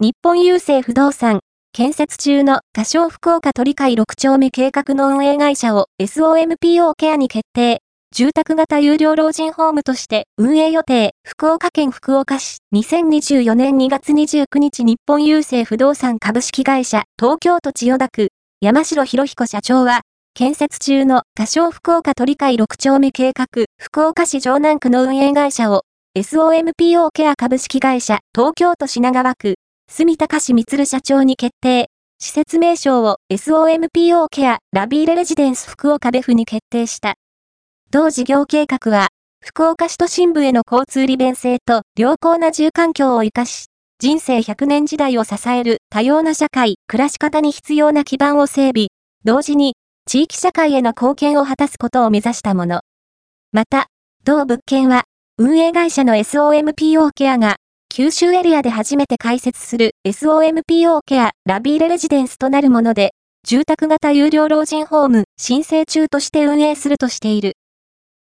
日本郵政不動産、建設中の仮称福岡鳥海6丁目計画の運営会社を SOMPO ケアに決定。住宅型有料老人ホームとして運営予定、福岡県福岡市、2024年2月29日日本郵政不動産株式会社、東京都千代田区、山城博彦社長は、建設中の仮称福岡鳥海6丁目計画、福岡市城南区の運営会社を、SOMPO ケア株式会社、東京都品川区、住高氏光社長に決定。施設名称を SOMPO ケアラビーレレジデンス福岡ベフに決定した。同事業計画は、福岡市都心部への交通利便性と良好な住環境を活かし、人生100年時代を支える多様な社会、暮らし方に必要な基盤を整備、同時に地域社会への貢献を果たすことを目指したもの。また、同物件は、運営会社の SOMPO ケアが、九州エリアで初めて開設する SOMPO ケアラビーレレジデンスとなるもので、住宅型有料老人ホーム申請中として運営するとしている。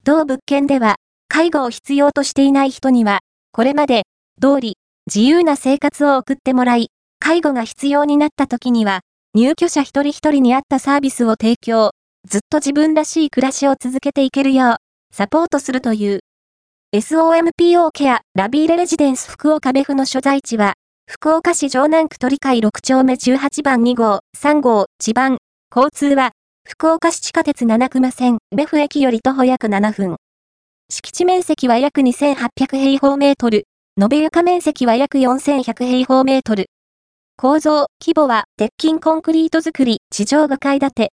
同物件では、介護を必要としていない人には、これまで、通り、自由な生活を送ってもらい、介護が必要になった時には、入居者一人一人に合ったサービスを提供、ずっと自分らしい暮らしを続けていけるよう、サポートするという。SOMPO ケアラビーレレジデンス福岡ベフの所在地は、福岡市城南区鳥海6丁目18番2号、3号、地番。交通は、福岡市地下鉄七熊線、ベフ駅より徒歩約7分。敷地面積は約2800平方メートル。延べ床面積は約4100平方メートル。構造、規模は、鉄筋コンクリート造り、地上5階建て。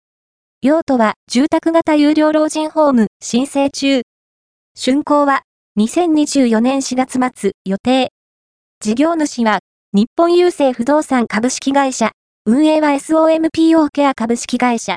用途は、住宅型有料老人ホーム、申請中。竣工は、2024年4月末、予定。事業主は、日本郵政不動産株式会社。運営は SOMPO ケア株式会社。